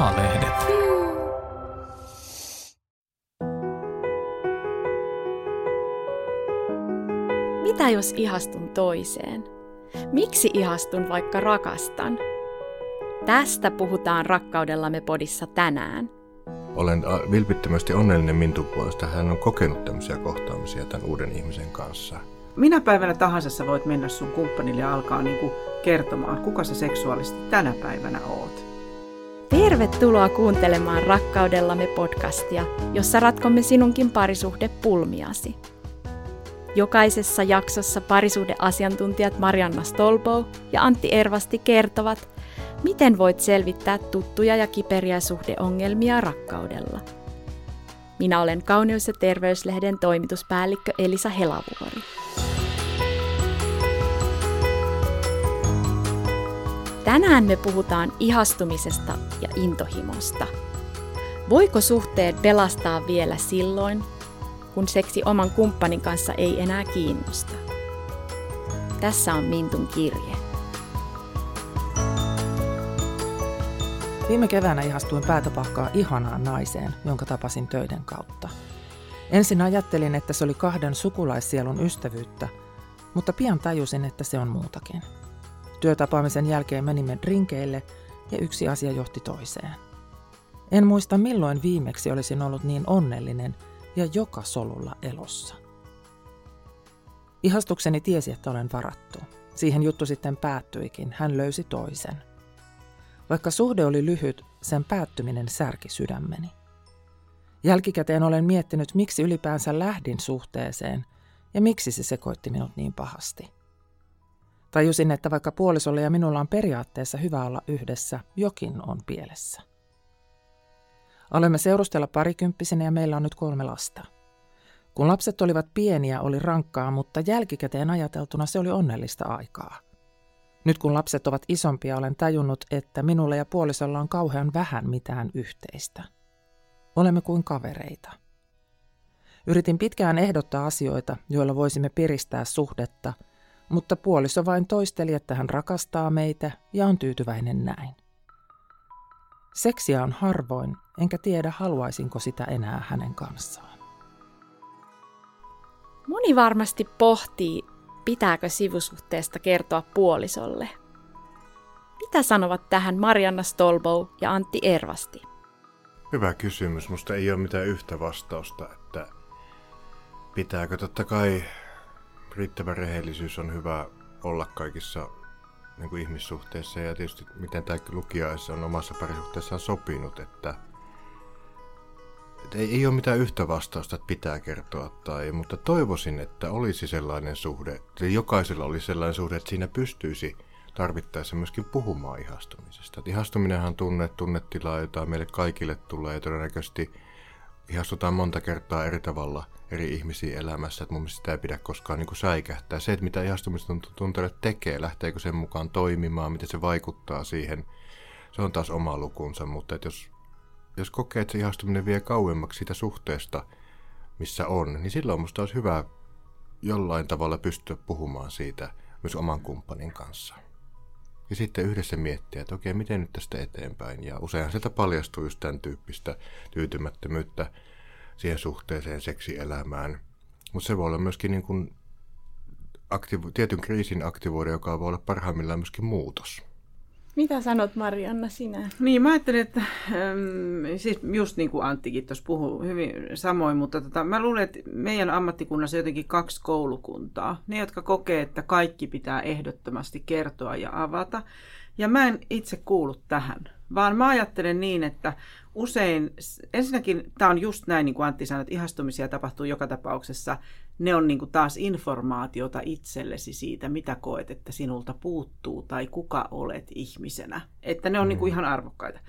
A-lehdet. Mitä jos ihastun toiseen? Miksi ihastun vaikka rakastan? Tästä puhutaan rakkaudellamme podissa tänään. Olen vilpittömästi onnellinen Mintun puolesta. Hän on kokenut tämmöisiä kohtaamisia tämän uuden ihmisen kanssa. Minä päivänä tahansa sä voit mennä sun kumppanille ja alkaa niinku kertomaan, kuka sä seksuaalisesti tänä päivänä oot. Tervetuloa kuuntelemaan Rakkaudellamme podcastia, jossa ratkomme sinunkin parisuhde pulmiasi. Jokaisessa jaksossa parisuhdeasiantuntijat Marianna Stolbow ja Antti Ervasti kertovat, miten voit selvittää tuttuja ja kiperiä suhdeongelmia rakkaudella. Minä olen Kauneus- ja terveyslehden toimituspäällikkö Elisa Helavuori. Tänään me puhutaan ihastumisesta ja intohimosta. Voiko suhteet pelastaa vielä silloin, kun seksi oman kumppanin kanssa ei enää kiinnosta? Tässä on Mintun kirje. Viime keväänä ihastuin päätöpahkaa ihanaan naiseen, jonka tapasin töiden kautta. Ensin ajattelin, että se oli kahden sukulaissielun ystävyyttä, mutta pian tajusin, että se on muutakin. Työtapaamisen jälkeen menimme drinkeille ja yksi asia johti toiseen. En muista milloin viimeksi olisin ollut niin onnellinen ja joka solulla elossa. Ihastukseni tiesi, että olen varattu. Siihen juttu sitten päättyikin. Hän löysi toisen. Vaikka suhde oli lyhyt, sen päättyminen särki sydämeni. Jälkikäteen olen miettinyt, miksi ylipäänsä lähdin suhteeseen ja miksi se sekoitti minut niin pahasti. Tajusin, että vaikka puolisolle ja minulla on periaatteessa hyvä olla yhdessä, jokin on pielessä. Olemme seurustella parikymppisenä ja meillä on nyt kolme lasta. Kun lapset olivat pieniä, oli rankkaa, mutta jälkikäteen ajateltuna se oli onnellista aikaa. Nyt kun lapset ovat isompia, olen tajunnut, että minulla ja puolisolla on kauhean vähän mitään yhteistä. Olemme kuin kavereita. Yritin pitkään ehdottaa asioita, joilla voisimme piristää suhdetta – mutta puoliso vain toisteli, että hän rakastaa meitä ja on tyytyväinen näin. Seksiä on harvoin, enkä tiedä haluaisinko sitä enää hänen kanssaan. Moni varmasti pohtii, pitääkö sivusuhteesta kertoa puolisolle. Mitä sanovat tähän Marianna Stolbow ja Antti Ervasti? Hyvä kysymys. Musta ei ole mitään yhtä vastausta, että pitääkö totta kai riittävä rehellisyys on hyvä olla kaikissa niin kuin ihmissuhteissa. Ja tietysti miten tämä lukija on omassa parisuhteessaan sopinut, että, että ei, ei ole mitään yhtä vastausta, että pitää kertoa, tai, mutta toivoisin, että olisi sellainen suhde, että jokaisella olisi sellainen suhde, että siinä pystyisi tarvittaessa myöskin puhumaan ihastumisesta. Että ihastuminenhan on tunne, tunnetilaa, jota meille kaikille tulee. Ja todennäköisesti ihastutaan monta kertaa eri tavalla – eri ihmisiä elämässä, että mun mielestä sitä ei pidä koskaan niin kuin säikähtää. Se, että mitä ihastumistunteelle tekee, lähteekö sen mukaan toimimaan, miten se vaikuttaa siihen, se on taas oma lukunsa, mutta että jos, jos kokee, että se ihastuminen vie kauemmaksi siitä suhteesta, missä on, niin silloin musta olisi hyvä jollain tavalla pystyä puhumaan siitä myös oman kumppanin kanssa. Ja sitten yhdessä miettiä, että okei, miten nyt tästä eteenpäin. Ja useinhan sieltä paljastuu just tämän tyyppistä tyytymättömyyttä, siihen suhteeseen, seksielämään. Mutta se voi olla myöskin niin kuin aktivo- tietyn kriisin aktivoida, joka voi olla parhaimmillaan myöskin muutos. Mitä sanot Marianna sinä? Niin, mä ajattelin, että ähm, siis just niin kuin Anttikin tuossa puhuu hyvin samoin, mutta tota, mä luulen, että meidän ammattikunnassa on jotenkin kaksi koulukuntaa. Ne, jotka kokee, että kaikki pitää ehdottomasti kertoa ja avata. Ja mä en itse kuulu tähän, vaan mä ajattelen niin, että usein, ensinnäkin tämä on just näin, niin kuin Antti sanoi, että ihastumisia tapahtuu joka tapauksessa. Ne on niin kuin taas informaatiota itsellesi siitä, mitä koet, että sinulta puuttuu tai kuka olet ihmisenä. Että ne on niin kuin mm. ihan arvokkaita.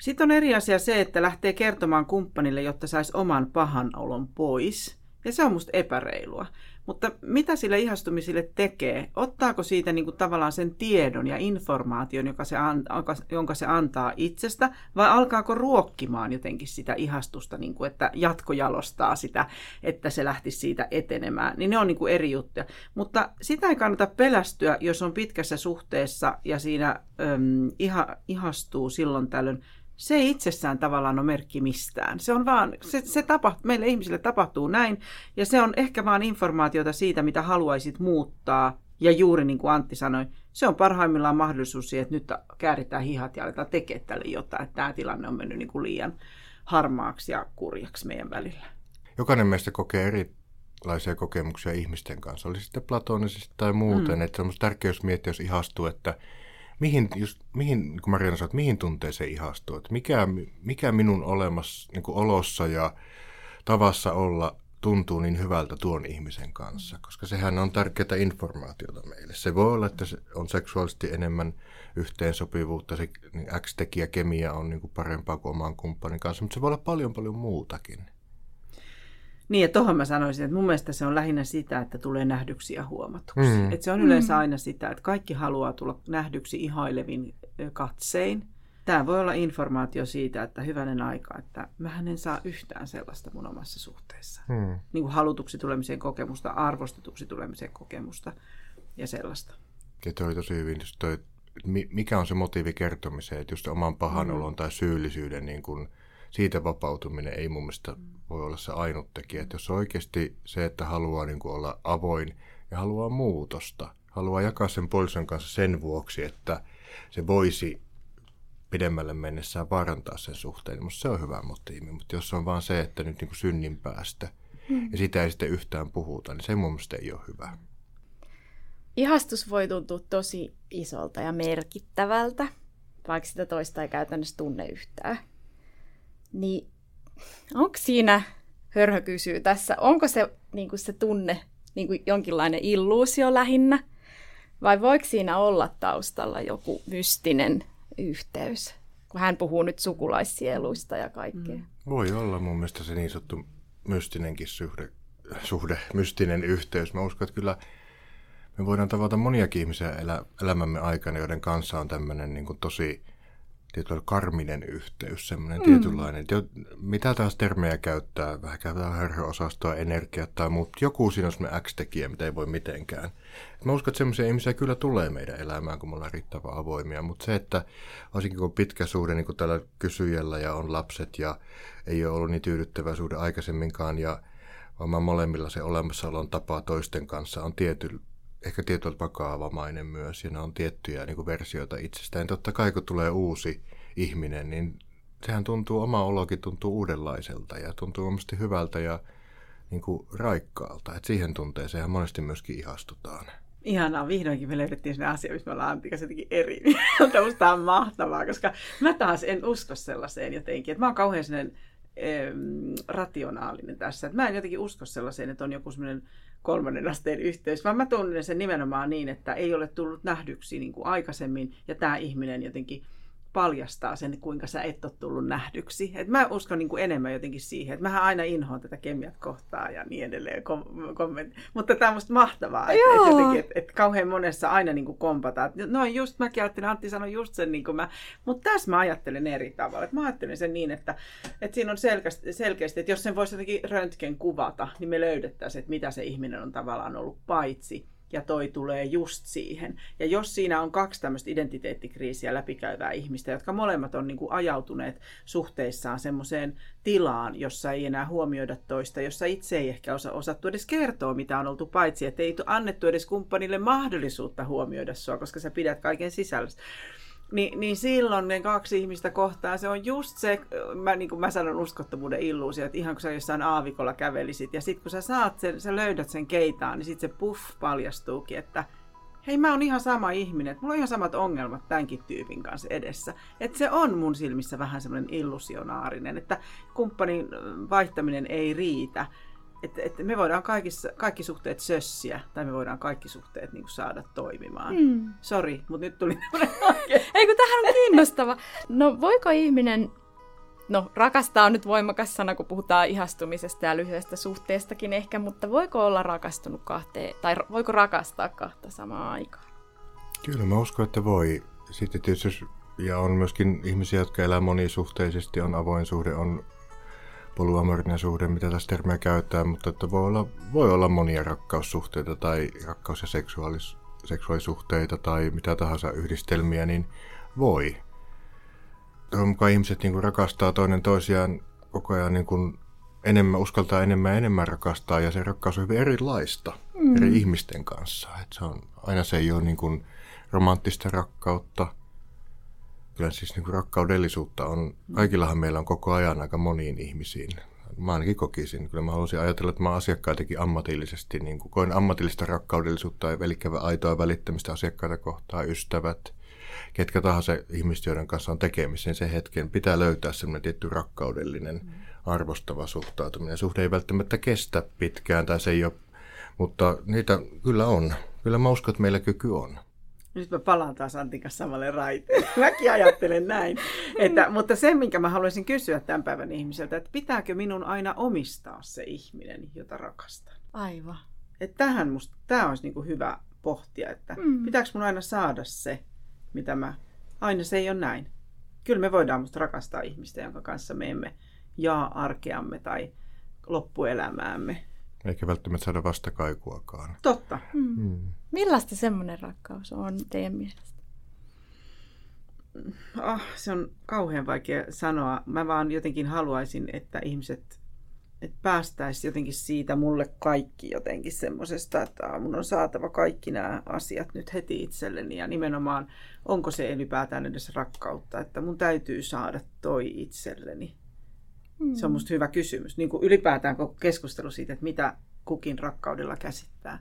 Sitten on eri asia se, että lähtee kertomaan kumppanille, jotta saisi oman pahan olon pois. Ja se on musta epäreilua. Mutta mitä sille ihastumisille tekee? Ottaako siitä niin kuin tavallaan sen tiedon ja informaation, joka se an, jonka se antaa itsestä, vai alkaako ruokkimaan jotenkin sitä ihastusta, niin kuin, että jatkojalostaa sitä, että se lähtisi siitä etenemään? Niin ne on niin kuin eri juttuja. Mutta sitä ei kannata pelästyä, jos on pitkässä suhteessa ja siinä äm, iha, ihastuu silloin tällöin se ei itsessään tavallaan ole merkki mistään. Se on vaan, se, se tapahtuu, meille ihmisille tapahtuu näin, ja se on ehkä vaan informaatiota siitä, mitä haluaisit muuttaa. Ja juuri niin kuin Antti sanoi, se on parhaimmillaan mahdollisuus siihen, että nyt kääritään hihat ja aletaan tekemään tälle jotain, että tämä tilanne on mennyt niin kuin liian harmaaksi ja kurjaksi meidän välillä. Jokainen meistä kokee erilaisia kokemuksia ihmisten kanssa, oli sitten platonisesti tai muuten. Mm. Että on tärkeää, jos miettii, jos ihastuu, että mihin, just, mihin kun Mariana sanoi, että mihin tunteeseen ihastuu, että mikä, mikä minun olemassa, niin olossa ja tavassa olla tuntuu niin hyvältä tuon ihmisen kanssa, koska sehän on tärkeää informaatiota meille. Se voi olla, että se on seksuaalisesti enemmän yhteensopivuutta, se niin X-tekijä kemia on niin kuin parempaa kuin oman kumppanin kanssa, mutta se voi olla paljon paljon muutakin. Niin, ja tuohon mä sanoisin, että mun mielestä se on lähinnä sitä, että tulee nähdyksi ja huomatuksi. Mm. Että se on yleensä aina sitä, että kaikki haluaa tulla nähdyksi ihailevin katsein. Tämä voi olla informaatio siitä, että hyvänen aika, että mä en saa yhtään sellaista mun omassa suhteessa. Mm. Niin kuin halutuksi tulemisen kokemusta, arvostetuksi tulemisen kokemusta ja sellaista. Ja toi tosi hyvin, toi, mikä on se motiivi kertomiseen, että just oman pahan mm. olon tai syyllisyyden niin kuin – siitä vapautuminen ei mun mielestä voi olla se ainut tekijä. Että jos oikeasti se, että haluaa niin kuin olla avoin ja haluaa muutosta, haluaa jakaa sen puolison kanssa sen vuoksi, että se voisi pidemmälle mennessään vaarantaa sen suhteen, niin se on hyvä motiivi. Mutta jos on vaan se, että nyt niin kuin synnin päästä mm. ja sitä ei sitten yhtään puhuta, niin se mun mielestä ei ole hyvä. Ihastus voi tuntua tosi isolta ja merkittävältä, vaikka sitä toista ei käytännössä tunne yhtään. Niin onko siinä, Hörhö kysyy tässä, onko se, niin kuin se tunne niin kuin jonkinlainen illuusio lähinnä, vai voiko siinä olla taustalla joku mystinen yhteys? Kun hän puhuu nyt sukulaissieluista ja kaikkea. Mm. Voi olla mun mielestä se niin sanottu mystinenkin suhde, suhde, mystinen yhteys. Mä uskon, että kyllä me voidaan tavata moniakin ihmisiä elä, elämämme aikana, joiden kanssa on tämmöinen niin tosi tietynlainen karminen yhteys, semmoinen mm. tietynlainen, mitä taas termejä käyttää, vähän käytetään herroosastoa, energiaa tai muut, joku siinä on semmoinen X-tekijä, mitä ei voi mitenkään. Mä uskon, että semmoisia ihmisiä kyllä tulee meidän elämään, kun me ollaan riittävän avoimia, mutta se, että varsinkin kun pitkä suhde, niin kuin tällä kysyjällä ja on lapset ja ei ole ollut niin tyydyttävä suhde aikaisemminkaan ja vaan molemmilla se olemassaolon tapa toisten kanssa on tiety, ehkä tietyllä vakaavamainen myös, ja ne on tiettyjä niin kuin versioita itsestään. Totta kai kun tulee uusi ihminen, niin sehän tuntuu, oma olokin tuntuu uudenlaiselta ja tuntuu omasti hyvältä ja niin kuin raikkaalta. Et siihen tunteeseen monesti myöskin ihastutaan. Ihanaa, vihdoinkin me löydettiin sinne asia, missä me ollaan Antti jotenkin eri mieltä. Musta on mahtavaa, koska mä taas en usko sellaiseen jotenkin. Että mä oon kauhean sellainen rationaalinen tässä. Että mä en jotenkin usko sellaiseen, että on joku semmoinen kolmannen asteen yhteys, vaan mä tunnen sen nimenomaan niin, että ei ole tullut nähdyksi niin kuin aikaisemmin. Ja tämä ihminen jotenkin paljastaa sen, kuinka sä et ole tullut nähdyksi. Et mä uskon niin kuin enemmän jotenkin siihen, että mähän aina inhoan tätä kemiat kohtaa ja niin edelleen kom- kommentti. Mutta tämä on musta mahtavaa, että et jotenkin, et, et kauhean monessa aina niin kuin kompataan. No just mäkin ajattelin, Antti sanoi just sen, niin kuin mä, mutta tässä mä ajattelen eri tavalla. Et mä ajattelen sen niin, että, että siinä on selkeästi, selkeästi, että jos sen voisi jotenkin röntgen kuvata, niin me löydettäisiin, että mitä se ihminen on tavallaan ollut paitsi ja toi tulee just siihen. Ja jos siinä on kaksi tämmöistä identiteettikriisiä läpikäyvää ihmistä, jotka molemmat on niin kuin ajautuneet suhteissaan semmoiseen tilaan, jossa ei enää huomioida toista, jossa itse ei ehkä osa, osattu edes kertoa, mitä on oltu paitsi, että ei annettu edes kumppanille mahdollisuutta huomioida sua, koska sä pidät kaiken sisällöstä niin, niin silloin ne kaksi ihmistä kohtaa, se on just se, mä, niin kuin mä sanon uskottomuuden illuusio, että ihan kun sä jossain aavikolla kävelisit, ja sitten kun sä saat sen, sä löydät sen keitaan, niin sitten se puff paljastuukin, että hei mä oon ihan sama ihminen, että mulla on ihan samat ongelmat tämänkin tyypin kanssa edessä. Että se on mun silmissä vähän semmoinen illusionaarinen, että kumppanin vaihtaminen ei riitä, että, että me voidaan kaikissa, kaikki suhteet sössiä, tai me voidaan kaikki suhteet niin kuin saada toimimaan. Mm. Sori, mutta nyt tuli Ei kun tähän on kiinnostava. No voiko ihminen, no rakastaa on nyt voimakas sana, kun puhutaan ihastumisesta ja lyhyestä suhteestakin ehkä, mutta voiko olla rakastunut kahteen, tai voiko rakastaa kahta samaan aikaan? Kyllä mä uskon, että voi. Sitten tietysti, ja on myöskin ihmisiä, jotka elää monisuhteisesti, on avoin suhde, on polyamorinen suhde, mitä tässä termiä käytetään, mutta että voi, olla, voi olla monia rakkaussuhteita tai rakkaus- ja seksuaalis, seksuaalisuhteita tai mitä tahansa yhdistelmiä, niin voi. toivon mukaan ihmiset niin kuin rakastaa toinen toisiaan koko ajan niin kuin enemmän, uskaltaa enemmän ja enemmän rakastaa, ja se rakkaus on hyvin erilaista mm. eri ihmisten kanssa. Et se on, aina se ei ole niin kuin romanttista rakkautta. Kyllä siis niin kuin rakkaudellisuutta on, kaikillahan meillä on koko ajan aika moniin ihmisiin. Mä ainakin kokisin. Kyllä mä haluaisin ajatella, että mä asiakkaitakin ammatillisesti, niin kuin koen ammatillista rakkaudellisuutta, eli aitoa välittämistä asiakkaita kohtaan, ystävät, ketkä tahansa ihmiset, joiden kanssa on tekemisissä, niin sen hetken pitää löytää semmoinen tietty rakkaudellinen, arvostava suhtautuminen. Suhde ei välttämättä kestä pitkään, tai se ei ole, mutta niitä kyllä on. Kyllä mä uskon, että meillä kyky on. Nyt mä palaan taas Antin kanssa samalle raiteelle. Mäkin ajattelen näin. Että, mutta se, minkä mä haluaisin kysyä tämän päivän ihmiseltä, että pitääkö minun aina omistaa se ihminen, jota rakastan? Aivan. Että tähän musta, tämä olisi niin hyvä pohtia, että mm. pitääkö mun aina saada se, mitä mä... Aina se ei ole näin. Kyllä me voidaan musta rakastaa ihmistä, jonka kanssa me emme jaa arkeamme tai loppuelämäämme. Eikä välttämättä saada vastakaikuakaan. Totta. Mm. Mm. Millaista semmoinen rakkaus on teidän mielestä? Oh, se on kauhean vaikea sanoa. Mä vaan jotenkin haluaisin, että ihmiset että päästäisiin jotenkin siitä mulle kaikki jotenkin semmoisesta, että mun on saatava kaikki nämä asiat nyt heti itselleni ja nimenomaan onko se ylipäätään edes rakkautta, että mun täytyy saada toi itselleni. Mm. Se on musta hyvä kysymys. Niin kuin ylipäätään koko keskustelu siitä, että mitä kukin rakkaudella käsittää.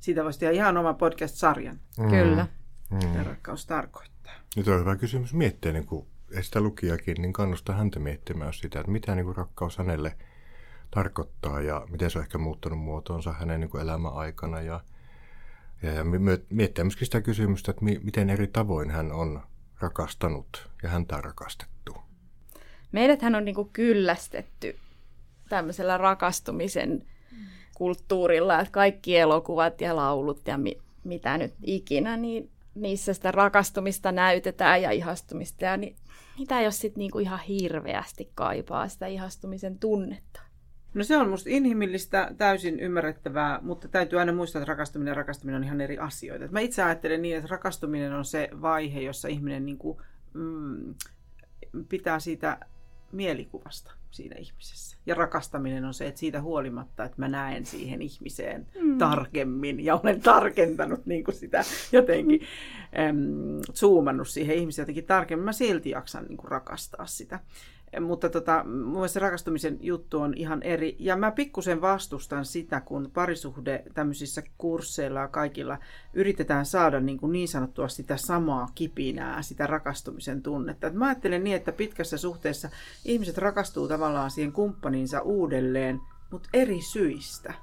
Siitä voisi tehdä ihan oman podcast-sarjan. Mm. Kyllä. Mitä rakkaus tarkoittaa. Nyt on hyvä kysymys miettiä, niin kuin sitä lukijakin, niin kannustaa häntä miettimään sitä, että mitä niin kuin rakkaus hänelle tarkoittaa ja miten se on ehkä muuttanut muotoonsa hänen niin kuin elämän aikana. Ja, ja, ja miettiä myöskin sitä kysymystä, että mi, miten eri tavoin hän on rakastanut ja häntä on rakastettu. Meidäthän on niin kuin kyllästetty tämmöisellä rakastumisen kulttuurilla, että kaikki elokuvat ja laulut ja mi- mitä nyt ikinä, niin niissä sitä rakastumista näytetään ja ihastumista. Ja niin, mitä jos sitten niinku ihan hirveästi kaipaa sitä ihastumisen tunnetta? No se on musta inhimillistä, täysin ymmärrettävää, mutta täytyy aina muistaa, että rakastuminen ja rakastuminen on ihan eri asioita. Mä itse ajattelen niin, että rakastuminen on se vaihe, jossa ihminen niin kuin, mm, pitää siitä mielikuvasta siinä ihmisessä. Ja rakastaminen on se, että siitä huolimatta, että mä näen siihen ihmiseen mm. tarkemmin ja olen tarkentanut niin kuin sitä jotenkin, äm, zoomannut siihen ihmiseen jotenkin tarkemmin, mä silti jaksan niin kuin rakastaa sitä. Mutta tota, mun se rakastumisen juttu on ihan eri. Ja mä pikkusen vastustan sitä, kun parisuhde tämmöisissä kursseilla ja kaikilla yritetään saada niin, kuin niin sanottua sitä samaa kipinää, sitä rakastumisen tunnetta. Et mä ajattelen niin, että pitkässä suhteessa ihmiset rakastuu tavallaan siihen kumppaniinsa uudelleen, mutta eri syistä.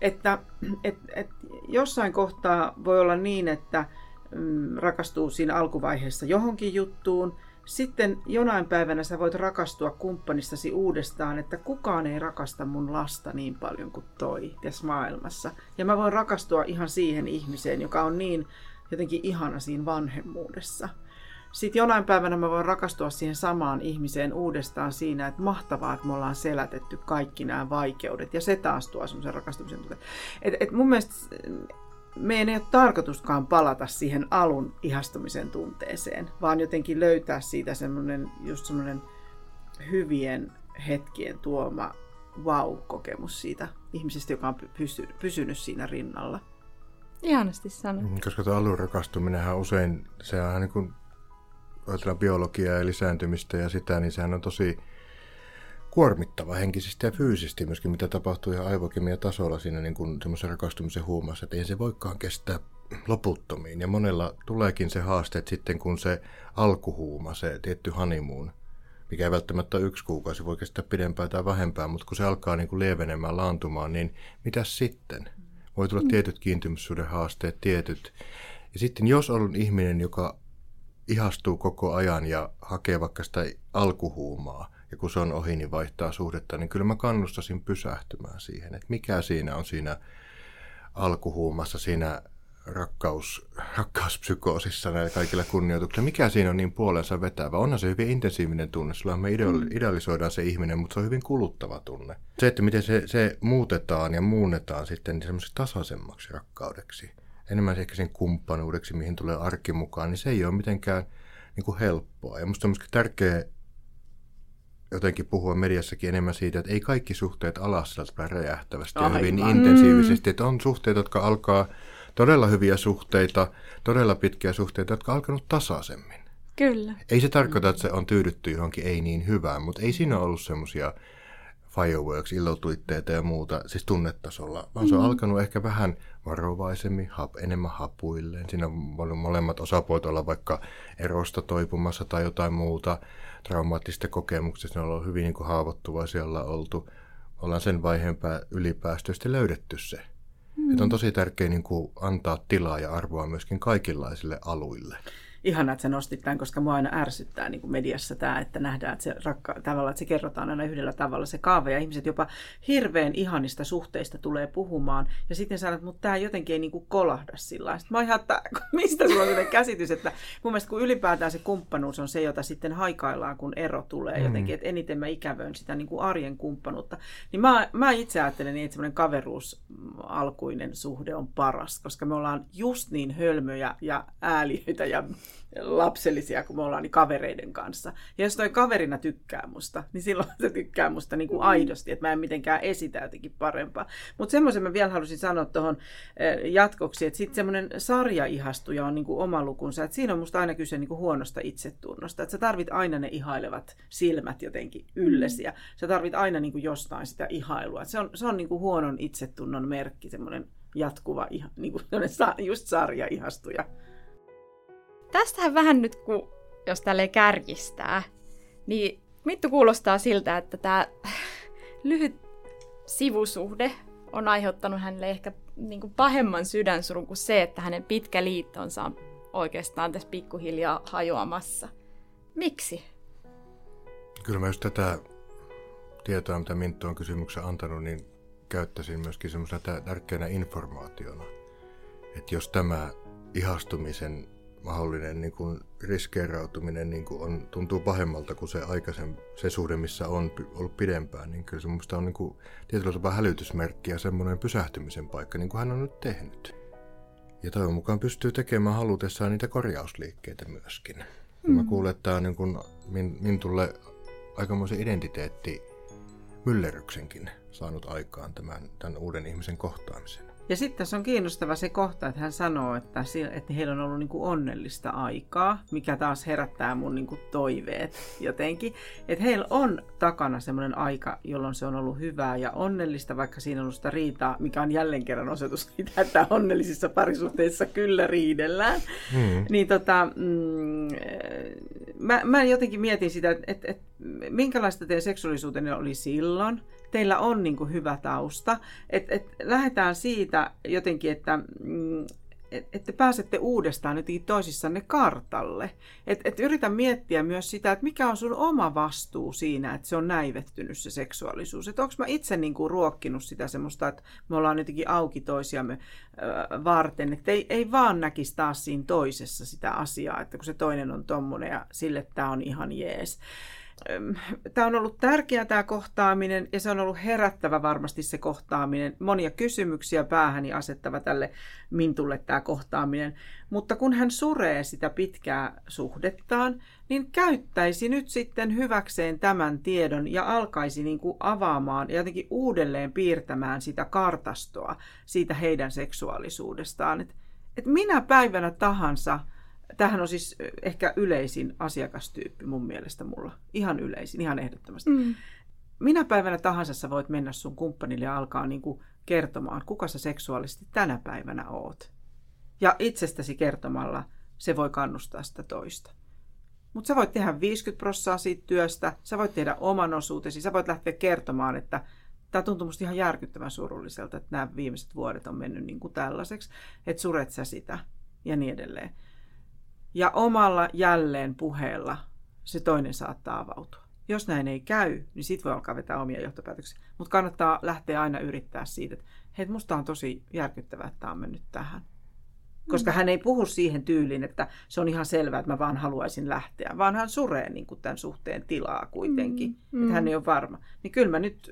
Että et, et jossain kohtaa voi olla niin, että mm, rakastuu siinä alkuvaiheessa johonkin juttuun – sitten jonain päivänä sä voit rakastua kumppanistasi uudestaan, että kukaan ei rakasta mun lasta niin paljon kuin toi tässä maailmassa. Ja mä voin rakastua ihan siihen ihmiseen, joka on niin jotenkin ihana siinä vanhemmuudessa. Sitten jonain päivänä mä voin rakastua siihen samaan ihmiseen uudestaan siinä, että mahtavaa, että me ollaan selätetty kaikki nämä vaikeudet. Ja se taas tuo semmoisen rakastumisen tunteen. Et, et mun mielestä meidän ei ole tarkoituskaan palata siihen alun ihastumisen tunteeseen, vaan jotenkin löytää siitä semmoinen, just semmoinen hyvien hetkien tuoma wow-kokemus siitä ihmisestä, joka on pysy, pysynyt siinä rinnalla. Ihanasti sanottu. Mm, koska tuo alun rakastuminenhan usein, se on niin kuin, biologiaa ja lisääntymistä ja sitä, niin sehän on tosi kuormittava henkisesti ja fyysisesti myöskin, mitä tapahtuu ihan aivokemia tasolla siinä niin kuin semmoisen rakastumisen huumassa, että ei se voikaan kestää loputtomiin. Ja monella tuleekin se haaste, että sitten kun se alkuhuuma, se tietty honeymoon, mikä ei välttämättä ole yksi kuukausi, voi kestää pidempään tai vähempään, mutta kun se alkaa niin kuin lievenemään, laantumaan, niin mitä sitten? Voi tulla tietyt kiintymyssuuden haasteet, tietyt. Ja sitten jos on ihminen, joka ihastuu koko ajan ja hakee vaikka sitä alkuhuumaa, ja kun se on ohi, niin vaihtaa suhdetta, niin kyllä mä kannustasin pysähtymään siihen, että mikä siinä on siinä alkuhuumassa, siinä rakkaus, rakkauspsykoosissa näillä kaikilla kunnioituksilla. Mikä siinä on niin puolensa vetävä? Onhan se hyvin intensiivinen tunne. Silloin me mm. idealisoidaan se ihminen, mutta se on hyvin kuluttava tunne. Se, että miten se, se muutetaan ja muunnetaan sitten niin semmoiseksi tasaisemmaksi rakkaudeksi, enemmän ehkä sen kumppanuudeksi, mihin tulee arki mukaan, niin se ei ole mitenkään niin kuin helppoa. Ja musta on myöskin tärkeää jotenkin puhua mediassakin enemmän siitä, että ei kaikki suhteet ala sieltä räjähtävästi ja hyvin intensiivisesti. Että on suhteita, jotka alkaa todella hyviä suhteita, todella pitkiä suhteita, jotka on alkanut tasaisemmin. Kyllä. Ei se tarkoita, että se on tyydytty johonkin ei niin hyvään, mutta ei siinä ollut semmoisia fireworks, illotuitteita ja muuta, siis tunnetasolla, vaan se on mm. alkanut ehkä vähän varovaisemmin, hap, enemmän hapuilleen. Siinä on molemmat osapuolet olla vaikka erosta toipumassa tai jotain muuta traumaattista kokemuksista, ne on ollut hyvin niin kuin haavoittuvaisia olla oltu. Ollaan sen vaiheen ylipäästy ja löydetty se. Mm. Että on tosi tärkeää niin kuin antaa tilaa ja arvoa myöskin kaikenlaisille aluille ihana, että sä nostit tämän, koska mua aina ärsyttää niin kuin mediassa tämä, että nähdään, että se rakka, tavalla, että se kerrotaan aina yhdellä tavalla se kaave, ja ihmiset jopa hirveän ihanista suhteista tulee puhumaan, ja sitten sanot, mutta tämä jotenkin ei niin kuin kolahda sillä Sitten mä ihan, että mistä sulla on käsitys, että mun mielestä kun ylipäätään se kumppanuus on se, jota sitten haikaillaan, kun ero tulee mm. jotenkin, että eniten mä ikävöin sitä niin kuin arjen kumppanuutta, niin mä, mä itse ajattelen niin, että semmoinen kaveruus alkuinen suhde on paras, koska me ollaan just niin hölmöjä ja ääliöitä ja lapsellisia, kun me ollaan niin kavereiden kanssa. Ja jos toi kaverina tykkää musta, niin silloin se tykkää musta niin kuin mm. aidosti, että mä en mitenkään esitä jotenkin parempaa. Mutta semmoisen mä vielä halusin sanoa tuohon jatkoksi, että sitten semmoinen sarjaihastuja on niin kuin oma lukunsa. Että siinä on musta aina kyse niin kuin huonosta itsetunnosta. Että sä tarvit aina ne ihailevat silmät jotenkin yllesi ja sä tarvit aina niin kuin jostain sitä ihailua. Se on, se on niin kuin huonon itsetunnon merkki, semmoinen jatkuva, niin kuin just sarjaihastuja tästähän vähän nyt, kun jos tälle kärjistää, niin Mittu kuulostaa siltä, että tämä lyhyt sivusuhde on aiheuttanut hänelle ehkä niin kuin pahemman sydänsurun kuin se, että hänen pitkä liittonsa on oikeastaan tässä pikkuhiljaa hajoamassa. Miksi? Kyllä mä just tätä tietoa, mitä Minttu on kysymyksen antanut, niin käyttäisin myöskin semmoisena tärkeänä informaationa. Että jos tämä ihastumisen mahdollinen niin kuin riskeerautuminen niin kuin on, tuntuu pahemmalta kuin se aikaisen, se suhde, missä on ollut pidempään, niin kyllä se minusta on niin kuin, tietyllä tapaa hälytysmerkki ja semmoinen pysähtymisen paikka, niin kuin hän on nyt tehnyt. Ja toivon mukaan pystyy tekemään halutessaan niitä korjausliikkeitä myöskin. Mm. Mä kuulen, että tämä on niin kuin min, Mintulle aikamoisen identiteetti myllerryksenkin saanut aikaan tämän, tämän uuden ihmisen kohtaamisen. Ja sitten tässä on kiinnostava se kohta, että hän sanoo, että, että heillä on ollut niin kuin onnellista aikaa, mikä taas herättää mun niin kuin toiveet jotenkin. Että heillä on takana semmoinen aika, jolloin se on ollut hyvää ja onnellista, vaikka siinä on ollut sitä riitaa, mikä on jälleen kerran osoitus siitä, että onnellisissa parisuhteissa kyllä riidellään. Mm. Niin tota, mm, mä, mä jotenkin mietin sitä, että, että, että minkälaista teidän seksuaalisuutenne oli silloin, teillä on niin kuin hyvä tausta. Et, et lähdetään siitä jotenkin, että mm, että pääsette uudestaan jotenkin toisissanne kartalle. Et, et yritä miettiä myös sitä, että mikä on sun oma vastuu siinä, että se on näivettynyt se seksuaalisuus. Että onko mä itse niin kuin ruokkinut sitä semmoista, että me ollaan jotenkin auki toisiamme ö, varten. Että ei, ei vaan näkisi taas siinä toisessa sitä asiaa, että kun se toinen on tommonen ja sille tämä on ihan jees tämä on ollut tärkeä tämä kohtaaminen ja se on ollut herättävä varmasti se kohtaaminen. Monia kysymyksiä päähäni asettava tälle Mintulle tämä kohtaaminen. Mutta kun hän suree sitä pitkää suhdettaan, niin käyttäisi nyt sitten hyväkseen tämän tiedon ja alkaisi niin kuin avaamaan ja jotenkin uudelleen piirtämään sitä kartastoa siitä heidän seksuaalisuudestaan. Että et minä päivänä tahansa – Tämähän on siis ehkä yleisin asiakastyyppi mun mielestä mulla. Ihan yleisin, ihan ehdottomasti. Mm. Minä päivänä tahansa sä voit mennä sun kumppanille ja alkaa niin kuin kertomaan, kuka sä seksuaalisesti tänä päivänä oot. Ja itsestäsi kertomalla se voi kannustaa sitä toista. Mutta sä voit tehdä 50 prosenttia siitä työstä, sä voit tehdä oman osuutesi, sä voit lähteä kertomaan, että tämä tuntuu musta ihan järkyttävän surulliselta, että nämä viimeiset vuodet on mennyt niin kuin tällaiseksi, että suret sä sitä ja niin edelleen. Ja omalla jälleen puheella se toinen saattaa avautua. Jos näin ei käy, niin sit voi alkaa vetää omia johtopäätöksiä. Mutta kannattaa lähteä aina yrittää siitä, että hei, musta on tosi järkyttävää, että tämä on mennyt tähän. Koska mm. hän ei puhu siihen tyyliin, että se on ihan selvää, että mä vaan haluaisin lähteä, vaan hän suree niin kuin tämän suhteen tilaa kuitenkin, mm. että hän ei ole varma. Niin kyllä mä nyt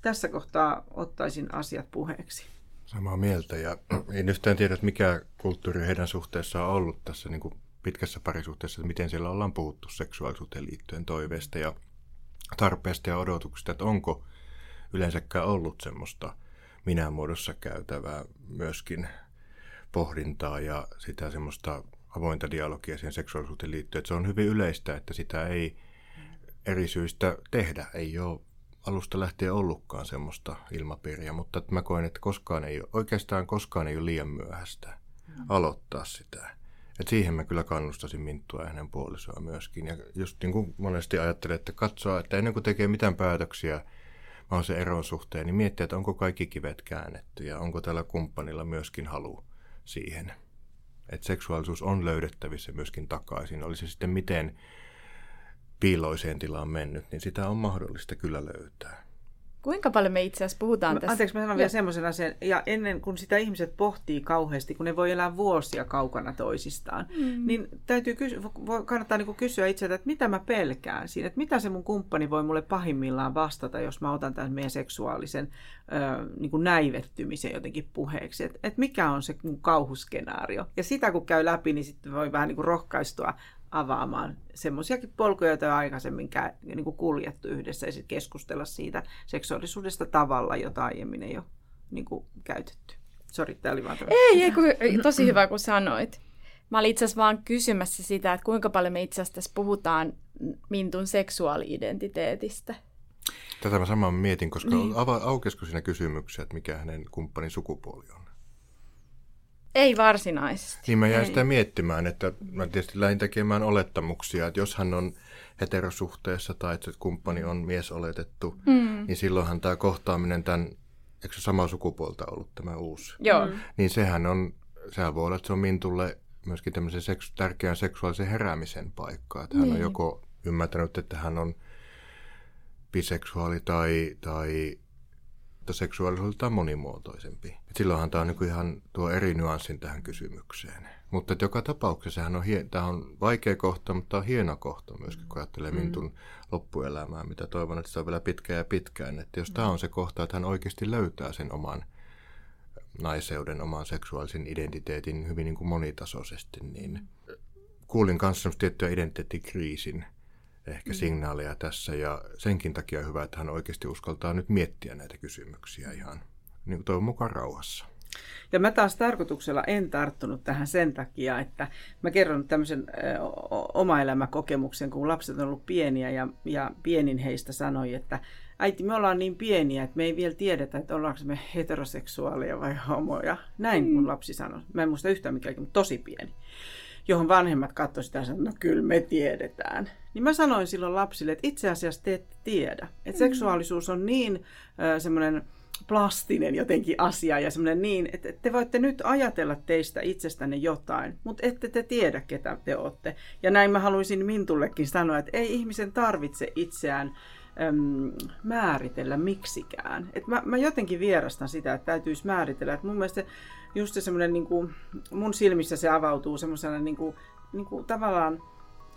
tässä kohtaa ottaisin asiat puheeksi. Samaa mieltä ja en yhtään tiedä, että mikä kulttuuri heidän suhteessaan on ollut tässä niin kuin pitkässä parisuhteessa, että miten siellä ollaan puhuttu seksuaalisuuteen liittyen toiveesta ja tarpeesta ja odotuksista, että onko yleensäkään ollut semmoista minä muodossa käytävää myöskin pohdintaa ja sitä semmoista avointa dialogia siihen seksuaalisuuteen liittyen. Että se on hyvin yleistä, että sitä ei eri syistä tehdä. Ei ole alusta lähtien ollutkaan semmoista ilmapiiriä, mutta mä koen, että koskaan ei ole, oikeastaan koskaan ei ole liian myöhäistä aloittaa sitä. Et siihen mä kyllä kannustasin Minttua ja hänen puolisoa myöskin. Ja just niin kuin monesti ajattelen, että katsoa, että ennen kuin tekee mitään päätöksiä mä se eron suhteen, niin miettiä, että onko kaikki kivet käännetty ja onko tällä kumppanilla myöskin halu siihen. Että seksuaalisuus on löydettävissä myöskin takaisin. Oli se sitten miten piiloiseen tilaan mennyt, niin sitä on mahdollista kyllä löytää. Kuinka paljon me itse asiassa puhutaan mä, tässä? Anteeksi, mä sanon vielä semmoisen asian. Ja ennen kuin sitä ihmiset pohtii kauheasti, kun ne voi elää vuosia kaukana toisistaan, mm. niin täytyy kysy- kannattaa niin kysyä itseltä, että mitä mä pelkään siinä. Että mitä se mun kumppani voi mulle pahimmillaan vastata, jos mä otan tämän meidän seksuaalisen ö, niin kuin näivettymisen jotenkin puheeksi. Että et mikä on se mun kauhuskenaario. Ja sitä kun käy läpi, niin sitten voi vähän niin kuin rohkaistua avaamaan semmoisiakin polkuja, joita on aikaisemmin niin kuin kuljettu yhdessä ja sitten keskustella siitä seksuaalisuudesta tavalla, jota aiemmin ei ole niin kuin, käytetty. Sori, tämä oli vaan Ei, ei, kun, tosi hyvä kun sanoit. Mä olin itse asiassa vaan kysymässä sitä, että kuinka paljon me itse asiassa puhutaan Mintun seksuaali-identiteetistä. Tätä mä samaan mietin, koska niin. aukesko siinä kysymyksiä, että mikä hänen kumppanin sukupuoli on? Ei varsinaisesti. Niin mä jäin sitä miettimään, että mä tietysti lähdin tekemään olettamuksia, että jos hän on heterosuhteessa tai että kumppani on mies oletettu, mm. niin silloinhan tämä kohtaaminen tämän, eikö se samaa sukupuolta ollut tämä uusi? Joo. Mm. Niin sehän on, sehän voi olla, että se on Mintulle myöskin tämmöisen seksu- tärkeän seksuaalisen heräämisen paikka. Että hän niin. on joko ymmärtänyt, että hän on biseksuaali tai, tai mutta seksuaalisuudeltaan monimuotoisempi. Et silloinhan tämä on niin ihan tuo eri nyanssin tähän kysymykseen. Mutta joka tapauksessa on, hie- tämä on vaikea kohta, mutta tämä on hieno kohta myöskin, kun ajattelee mm. Mintun loppuelämää, mitä toivon, että se on vielä pitkään ja pitkään. Että jos mm. tämä on se kohta, että hän oikeasti löytää sen oman naiseuden, oman seksuaalisen identiteetin hyvin niin kuin monitasoisesti, niin kuulin kanssa tiettyä identiteettikriisin ehkä mm. signaaleja tässä ja senkin takia on hyvä, että hän oikeasti uskaltaa nyt miettiä näitä kysymyksiä ihan niin kuin toivon mukaan rauhassa. Ja mä taas tarkoituksella en tarttunut tähän sen takia, että mä kerron tämmöisen oma elämäkokemuksen, kun lapset on ollut pieniä ja, ja pienin heistä sanoi, että äiti, me ollaan niin pieniä, että me ei vielä tiedetä, että ollaanko me heteroseksuaalia vai homoja. Näin mm. mun lapsi sanoi. Mä en muista yhtään mikään, mutta tosi pieni johon vanhemmat katsoivat sitä ja sanoivat, no kyllä me tiedetään. Niin mä sanoin silloin lapsille, että itse asiassa te ette tiedä. Että mm. seksuaalisuus on niin äh, semmoinen plastinen jotenkin asia ja semmoinen niin, että te voitte nyt ajatella teistä itsestänne jotain, mutta ette te tiedä, ketä te olette. Ja näin mä haluaisin Mintullekin sanoa, että ei ihmisen tarvitse itseään äm, määritellä miksikään. Et mä, mä jotenkin vierastan sitä, että täytyisi määritellä. Et mun mielestä just se semmoinen, niin kuin, mun silmissä se avautuu semmoisena niin kuin, niin kuin tavallaan,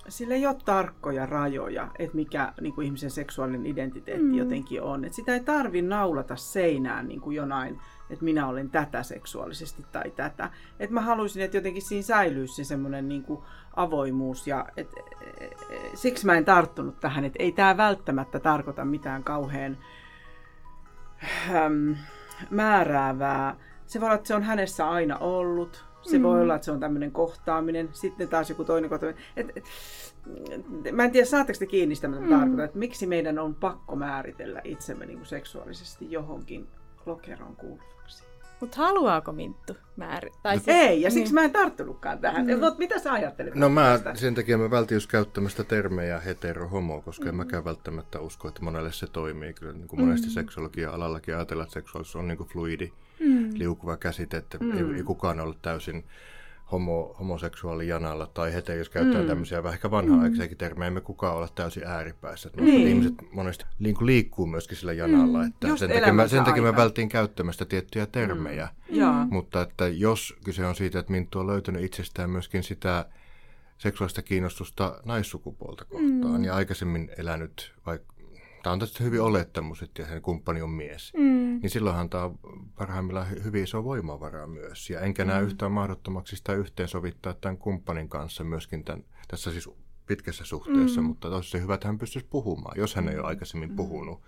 sillä ei ole tarkkoja rajoja, että mikä niin kuin ihmisen seksuaalinen identiteetti mm. jotenkin on. Et sitä ei tarvi naulata seinään niin kuin jonain, että minä olen tätä seksuaalisesti tai tätä. Et mä haluaisin, että jotenkin siinä säilyisi se semmoinen niin kuin avoimuus. Ja et, et, et, siksi mä en tarttunut tähän, että ei tämä välttämättä tarkoita mitään kauhean äm, määräävää se voi olla, että se on hänessä aina ollut. Se mm. voi olla, että se on tämmöinen kohtaaminen. Sitten taas joku toinen kohtaaminen. Et, et, mä en tiedä, saatteko te kiinni sitä, mitä mm. tarkoitan, että miksi meidän on pakko määritellä itsemme niin kuin seksuaalisesti johonkin lokeroon kuuluvaksi. Mutta haluaako Minttu määrittää? Siis, ei, ja siksi niin. mä en tarttunutkaan tähän. Mm. Mutta mitä sä ajattelet? No mä tästä? sen takia mä vältin käyttämästä termejä hetero, homo, koska mm. en mäkään välttämättä usko, että monelle se toimii. Kyllä niin kuin monesti mm. seksologia-alallakin ajatellaan, että seksuaalisuus on niin kuin fluidi mm. liukuva käsite, että mm. ei, ei kukaan ole täysin homo, homoseksuaali janalla tai heti, jos käyttää mm. tämmöisiä vähän ehkä vanha-aikaisiakin termejä, emme kukaan ole täysin ääripäässä. Niin. Ihmiset monesti liiku, liikkuu myöskin sillä janalla, mm. että sen takia, mä, sen takia mä vältin käyttämästä tiettyjä termejä. Mm. Mutta että jos kyse on siitä, että Minttu on löytänyt itsestään myöskin sitä seksuaalista kiinnostusta naissukupuolta kohtaan mm. ja aikaisemmin elänyt vaikka tämä on tietysti hyvin olettamus, että sen kumppani on mies, Mm. niin silloinhan tämä on parhaimmillaan hy- hyvin iso voimavara myös. Ja enkä näe yhtään mahdottomaksi sitä yhteensovittaa tämän kumppanin kanssa myöskin tämän, tässä siis pitkässä suhteessa, mm. mutta olisi se hyvä, että hän pystyisi puhumaan, jos hän ei ole aikaisemmin mm. puhunut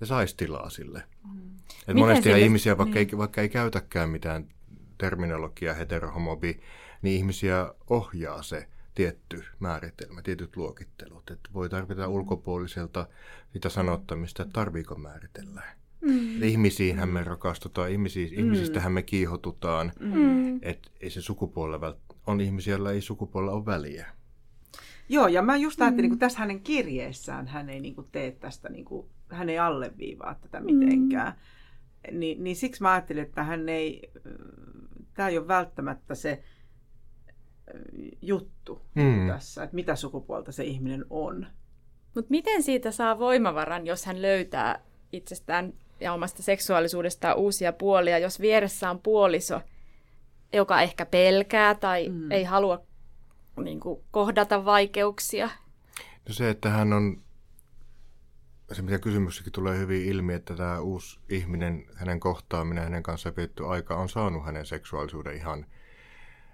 ja saisi tilaa sille. Mm. Et monesti sille- ihmisiä, vaikka, ei, vaikka ei käytäkään mitään terminologiaa heterohomobi, niin ihmisiä ohjaa se tietty määritelmä, tietyt luokittelut. Että voi tarvita ulkopuoliselta sitä sanottamista, että tarviiko määritellä. Mm. Ihmisiinhän me rakastutaan, ihmisiin, mm. ihmisistähän me kiihotutaan. Mm. Että ei se sukupuolella vält- on ihmisiä, joilla ei sukupuolella ole väliä. Joo, ja mä just ajattelin, kun tässä hänen kirjeessään hän ei niin kuin tee tästä, niin kuin, hän ei alleviivaa tätä mitenkään. Niin, niin siksi mä ajattelin, että hän ei, tämä ei ole välttämättä se juttu Mm. tässä, että mitä sukupuolta se ihminen on. Mutta miten siitä saa voimavaran, jos hän löytää itsestään ja omasta seksuaalisuudestaan uusia puolia, jos vieressä on puoliso, joka ehkä pelkää tai mm. ei halua niin kuin, kohdata vaikeuksia? No se, että hän on, se mitä kysymyssäkin tulee hyvin ilmi, että tämä uusi ihminen, hänen kohtaaminen, hänen kanssaan vietetty aika on saanut hänen seksuaalisuuden ihan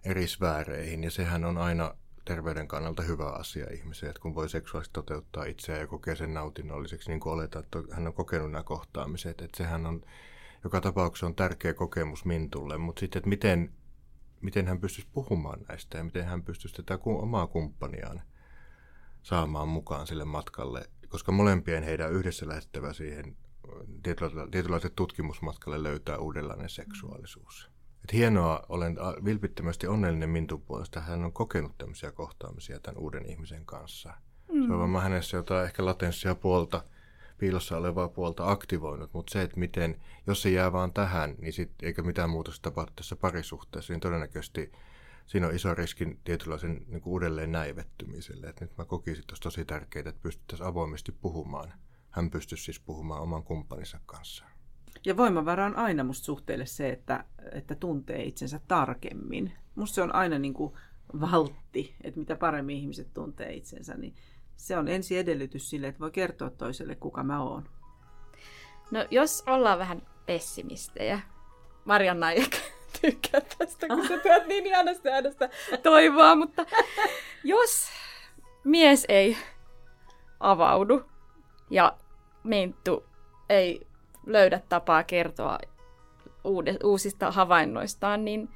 eri sfääreihin. Ja sehän on aina terveyden kannalta hyvä asia ihmiselle, että kun voi seksuaalisesti toteuttaa itseään ja kokee sen nautinnolliseksi, niin kuin oletaan, että hän on kokenut nämä kohtaamiset. Että sehän on, joka tapauksessa on tärkeä kokemus Mintulle, mutta sitten, että miten, miten hän pystyisi puhumaan näistä ja miten hän pystyisi tätä omaa kumppaniaan saamaan mukaan sille matkalle, koska molempien heidän yhdessä lähdettävä siihen tietynlaiselle tutkimusmatkalle löytää uudenlainen seksuaalisuus. Et hienoa, olen vilpittömästi onnellinen Mintun puolesta. Hän on kokenut tämmöisiä kohtaamisia tämän uuden ihmisen kanssa. Mm. Se on varmaan hänessä jotain ehkä latenssia puolta, piilossa olevaa puolta aktivoinut, mutta se, että miten, jos se jää vaan tähän, niin sit, eikä mitään muutosta tapahdu tässä parisuhteessa, niin todennäköisesti siinä on iso riski tietynlaisen niin kuin uudelleen näivettymiselle. Et nyt mä kokisin, että olisi tosi tärkeää, että pystyttäisiin avoimesti puhumaan. Hän pystyisi siis puhumaan oman kumppaninsa kanssa. Ja voimavara on aina musta suhteelle se, että, että tuntee itsensä tarkemmin. Musta se on aina niin kuin valtti, että mitä paremmin ihmiset tuntee itsensä, niin se on ensi edellytys sille, että voi kertoa toiselle, kuka mä oon. No jos ollaan vähän pessimistejä, Marianna ei tykkää tästä, kun sä tuot niin ihanasti aina sitä toivoa, mutta jos mies ei avaudu ja Minttu ei löydä tapaa kertoa uusista havainnoistaan, niin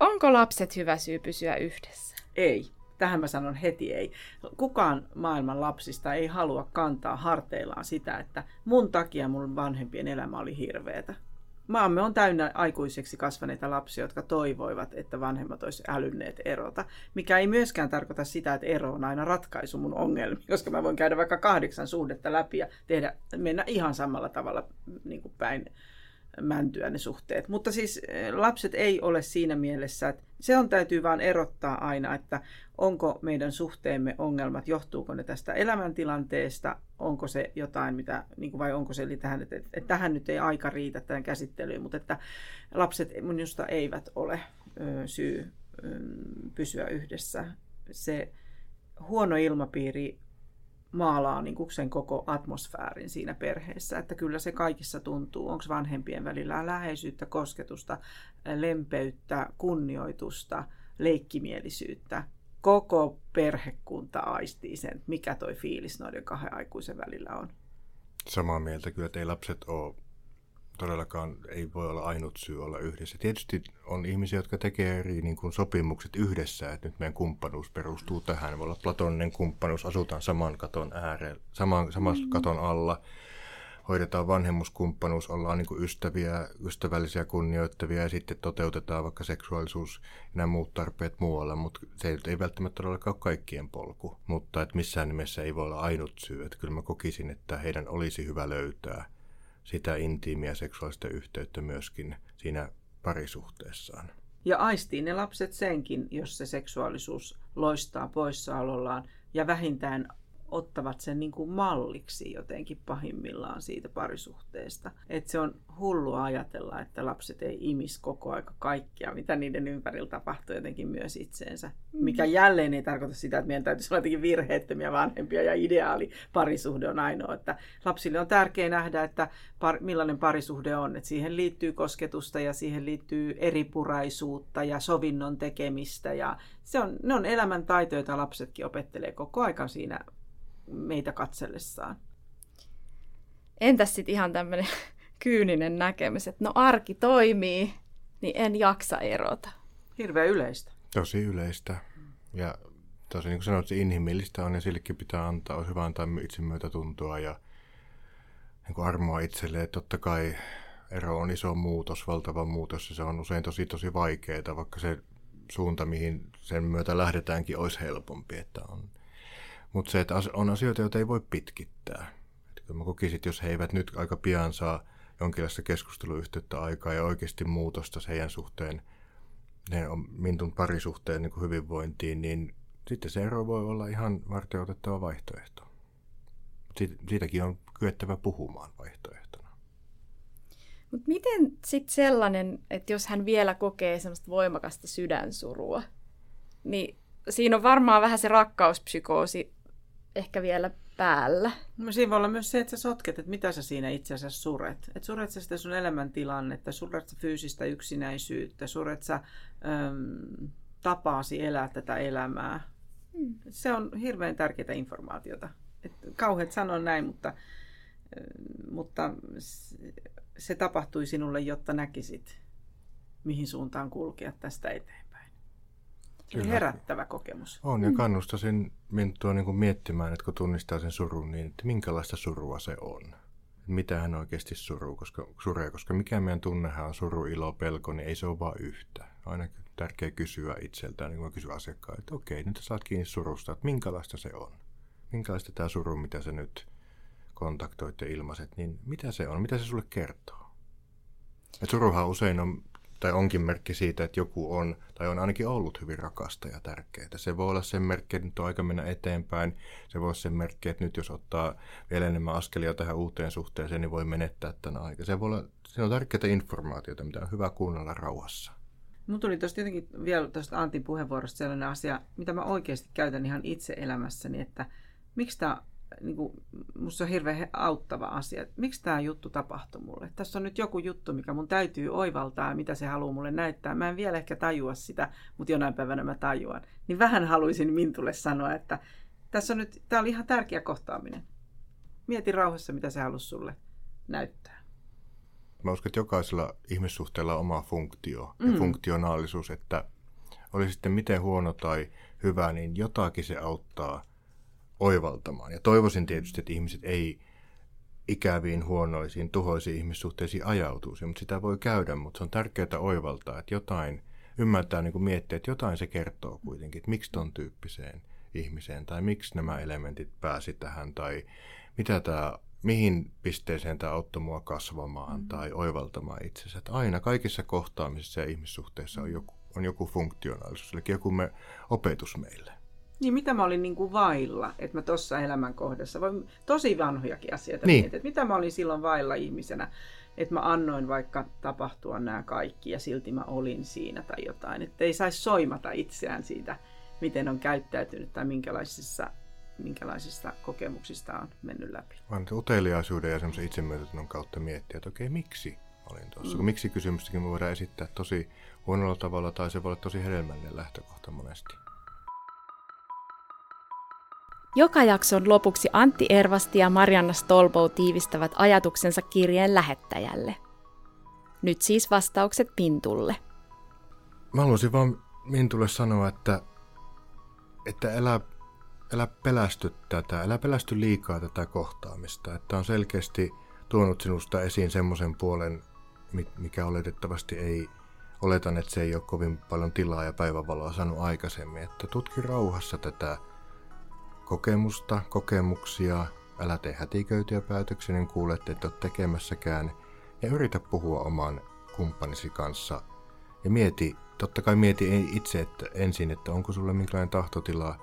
onko lapset hyvä syy pysyä yhdessä? Ei. Tähän mä sanon heti ei. Kukaan maailman lapsista ei halua kantaa harteillaan sitä, että mun takia mun vanhempien elämä oli hirveetä. Maamme on täynnä aikuiseksi kasvaneita lapsia, jotka toivoivat, että vanhemmat olisi älynneet erota. Mikä ei myöskään tarkoita sitä, että ero on aina ratkaisu mun ongelmiin, koska mä voin käydä vaikka kahdeksan suhdetta läpi ja tehdä, mennä ihan samalla tavalla niin kuin päin mäntyä suhteet. Mutta siis eh, lapset ei ole siinä mielessä, että se on täytyy vaan erottaa aina, että onko meidän suhteemme ongelmat, johtuuko ne tästä elämäntilanteesta, onko se jotain, mitä, niin kuin vai onko se eli tähän, että, että tähän nyt ei aika riitä tähän käsittelyyn, mutta että lapset minusta eivät ole ö, syy ö, pysyä yhdessä. Se huono ilmapiiri maalaa niin kuin sen koko atmosfäärin siinä perheessä, että kyllä se kaikissa tuntuu. Onko vanhempien välillä läheisyyttä, kosketusta, lempeyttä, kunnioitusta, leikkimielisyyttä. Koko perhekunta aistii sen, mikä toi fiilis noiden kahden aikuisen välillä on. Samaa mieltä kyllä, ei lapset ole todellakaan, ei voi olla ainut syy olla yhdessä. Tietysti on ihmisiä, jotka tekee eri niin kuin sopimukset yhdessä, että nyt meidän kumppanuus perustuu tähän. Voi olla platoninen kumppanuus, asutaan saman katon äärellä, saman, saman mm. katon alla, hoidetaan vanhemmuskumppanuus, ollaan niin kuin ystäviä, ystävällisiä, kunnioittavia ja sitten toteutetaan vaikka seksuaalisuus ja nämä muut tarpeet muualla, mutta se ei välttämättä todellakaan ole kaikkien polku. Mutta että missään nimessä ei voi olla ainut syy, että kyllä mä kokisin, että heidän olisi hyvä löytää sitä intiimiä seksuaalista yhteyttä myöskin siinä parisuhteessaan. Ja aistii ne lapset senkin, jos se seksuaalisuus loistaa poissaolollaan ja vähintään ottavat sen niin kuin malliksi jotenkin pahimmillaan siitä parisuhteesta. Että se on hullua ajatella, että lapset ei imis koko aika kaikkia, mitä niiden ympärillä tapahtuu jotenkin myös itseensä. Mm. Mikä jälleen ei tarkoita sitä, että meidän täytyisi olla jotenkin virheettömiä vanhempia ja ideaali parisuhde on ainoa. Että lapsille on tärkeää nähdä, että par, millainen parisuhde on. Että siihen liittyy kosketusta ja siihen liittyy eripuraisuutta ja sovinnon tekemistä. Ja se on, ne on elämän taitoja, joita lapsetkin opettelee koko aika siinä meitä katsellessaan. Entäs sitten ihan tämmöinen kyyninen näkemys, että no arki toimii, niin en jaksa erota. Hirveän yleistä. Tosi yleistä. Ja tosi niin kuin sanoit, se inhimillistä on ja sillekin pitää antaa, on hyvä antaa itsemyötätuntoa ja niin kuin armoa itselleen. Totta kai ero on iso muutos, valtava muutos ja se on usein tosi tosi vaikeaa, vaikka se suunta, mihin sen myötä lähdetäänkin, olisi helpompi. Että on mutta se, että on asioita, joita ei voi pitkittää. Että mä kokisin, jos he eivät nyt aika pian saa jonkinlaista keskusteluyhteyttä aikaa ja oikeasti muutosta heidän suhteen, ne on Mintun parisuhteen niin hyvinvointiin, niin sitten se ero voi olla ihan varten otettava vaihtoehto. siitäkin on kyettävä puhumaan vaihtoehtona. Mutta miten sitten sellainen, että jos hän vielä kokee semmoista voimakasta sydänsurua, niin siinä on varmaan vähän se rakkauspsykoosi ehkä vielä päällä. No siinä voi olla myös se, että sä sotket, että mitä sä siinä itse asiassa suret. Että suret sä sitä sun elämäntilannetta, suret sä fyysistä yksinäisyyttä, suret sä äm, tapaasi elää tätä elämää. Hmm. Se on hirveän tärkeää informaatiota. Et kauheat sanoa näin, mutta, mutta se tapahtui sinulle, jotta näkisit, mihin suuntaan kulkea tästä eteenpäin. Kyllä. herättävä kokemus. On, ja kannustaisin Minttua niin kuin miettimään, että kun tunnistaa sen surun, niin että minkälaista surua se on. Mitä hän oikeasti suruu, koska, suree, koska mikä meidän tunnehan on suru, ilo, pelko, niin ei se ole vain yhtä. Aina tärkeää kysyä itseltään, niin kuin kysyä asiakkaan, että okei, nyt saat kiinni surusta, että minkälaista se on. Minkälaista tämä suru, mitä se nyt kontaktoitte ilmaiset, niin mitä se on, mitä se sulle kertoo? Et suruhan usein on tai onkin merkki siitä, että joku on, tai on ainakin ollut hyvin rakasta ja tärkeää. Se voi olla sen merkki, että nyt on aika mennä eteenpäin. Se voi olla sen merkki, että nyt jos ottaa vielä enemmän askelia tähän uuteen suhteeseen, niin voi menettää tänä aikaa. Se voi olla, se on tärkeää informaatiota, mitä on hyvä kuunnella rauhassa. Mun tuli tuosta jotenkin vielä tuosta Antin puheenvuorosta sellainen asia, mitä mä oikeasti käytän ihan itse elämässäni, että miksi tämä niin kuin, musta on hirveän auttava asia, että miksi tämä juttu tapahtui mulle. Tässä on nyt joku juttu, mikä mun täytyy oivaltaa, mitä se haluaa mulle näyttää. Mä en vielä ehkä tajua sitä, mutta jonain päivänä mä tajuan. Niin vähän haluaisin Mintulle sanoa, että tässä on nyt, tämä oli ihan tärkeä kohtaaminen. Mieti rauhassa, mitä se halusi sulle näyttää. Mä uskon, että jokaisella ihmissuhteella on oma funktio ja mm. funktionaalisuus, että oli sitten miten huono tai hyvä, niin jotakin se auttaa – oivaltamaan. Ja toivoisin tietysti, että ihmiset ei ikäviin, huonoisiin, tuhoisiin ihmissuhteisiin ajautuisi, mutta sitä voi käydä, mutta se on tärkeää oivaltaa, että jotain, ymmärtää niin kuin miettiä, että jotain se kertoo kuitenkin, että miksi ton tyyppiseen ihmiseen, tai miksi nämä elementit pääsi tähän, tai mitä tämä, mihin pisteeseen tämä auttoi mua kasvamaan mm. tai oivaltamaan itsensä. Että aina kaikissa kohtaamisissa ja ihmissuhteissa on joku, on joku funktionaalisuus, eli joku me, opetus meille. Niin mitä mä olin niin kuin vailla, että mä tuossa elämänkohdassa, voi tosi vanhojakin asioita niin. mietin, että mitä mä olin silloin vailla ihmisenä, että mä annoin vaikka tapahtua nämä kaikki ja silti mä olin siinä tai jotain, että ei saisi soimata itseään siitä, miten on käyttäytynyt tai minkälaisissa, minkälaisista kokemuksista on mennyt läpi. Vaan uteliaisuuden ja semmoisen itsemyötätunnon kautta miettiä, että okei, miksi olin tuossa. Mm. Miksi kysymystäkin me voidaan esittää tosi huonolla tavalla tai se voi olla tosi hedelmällinen lähtökohta monesti. Joka jakson lopuksi Antti Ervasti ja Marianna Stolbow tiivistävät ajatuksensa kirjeen lähettäjälle. Nyt siis vastaukset Pintulle. Mä haluaisin vaan Mintulle sanoa, että, että älä, älä pelästy tätä, älä pelästy liikaa tätä kohtaamista. Että on selkeästi tuonut sinusta esiin semmoisen puolen, mikä oletettavasti ei, oletan, että se ei ole kovin paljon tilaa ja päivävaloa saanut aikaisemmin. Että tutki rauhassa tätä kokemusta, kokemuksia, älä tee hätiköityjä päätöksiä, niin kuulet, että olet tekemässäkään, ja yritä puhua oman kumppanisi kanssa. Ja mieti, totta kai mieti itse että ensin, että onko sulle minkälainen tahtotila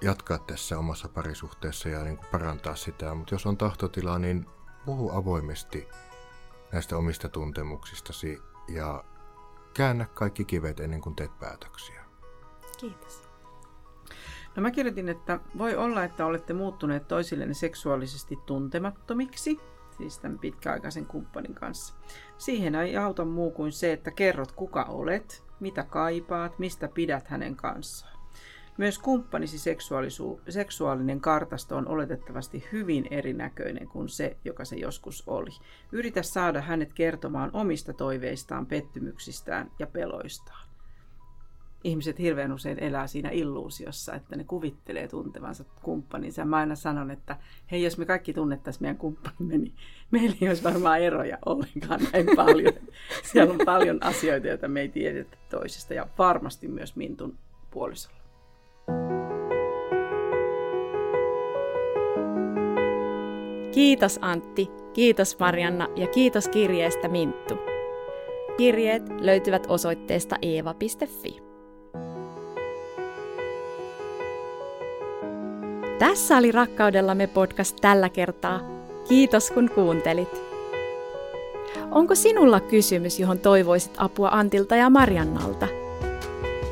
jatkaa tässä omassa parisuhteessa ja niin kuin parantaa sitä. Mutta jos on tahtotilaa, niin puhu avoimesti näistä omista tuntemuksistasi ja käännä kaikki kivet ennen kuin teet päätöksiä. Kiitos. No mä kirjoitin, että voi olla, että olette muuttuneet toisillenne seksuaalisesti tuntemattomiksi, siis tämän pitkäaikaisen kumppanin kanssa. Siihen ei auta muu kuin se, että kerrot kuka olet, mitä kaipaat, mistä pidät hänen kanssaan. Myös kumppanisi seksuaalinen kartasto on oletettavasti hyvin erinäköinen kuin se, joka se joskus oli. Yritä saada hänet kertomaan omista toiveistaan, pettymyksistään ja peloistaan. Ihmiset hirveän usein elää siinä illuusiossa, että ne kuvittelee tuntevansa kumppaninsa. Mä aina sanon, että hei, jos me kaikki tunnettaisiin meidän kumppanimme, niin meillä ei olisi varmaan eroja ollenkaan näin paljon. Siellä on paljon asioita, joita me ei tiedetä toisesta ja varmasti myös Mintun puolisolla. Kiitos Antti, kiitos Marianna ja kiitos kirjeestä Minttu. Kirjeet löytyvät osoitteesta eeva.fi. Tässä oli Rakkaudellamme podcast tällä kertaa. Kiitos kun kuuntelit. Onko sinulla kysymys, johon toivoisit apua Antilta ja Mariannalta?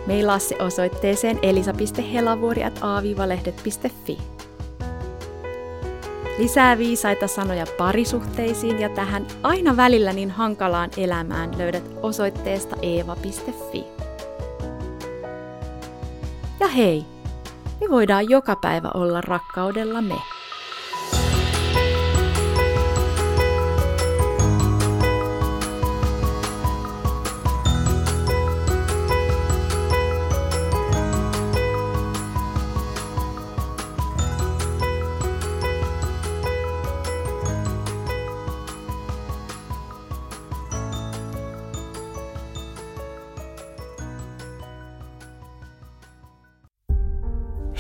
Meillä se osoitteeseen elisa.helavuori.aavivalehdet.fi. Lisää viisaita sanoja parisuhteisiin ja tähän aina välillä niin hankalaan elämään löydät osoitteesta eeva.fi. Ja hei, me voidaan joka päivä olla rakkaudella me.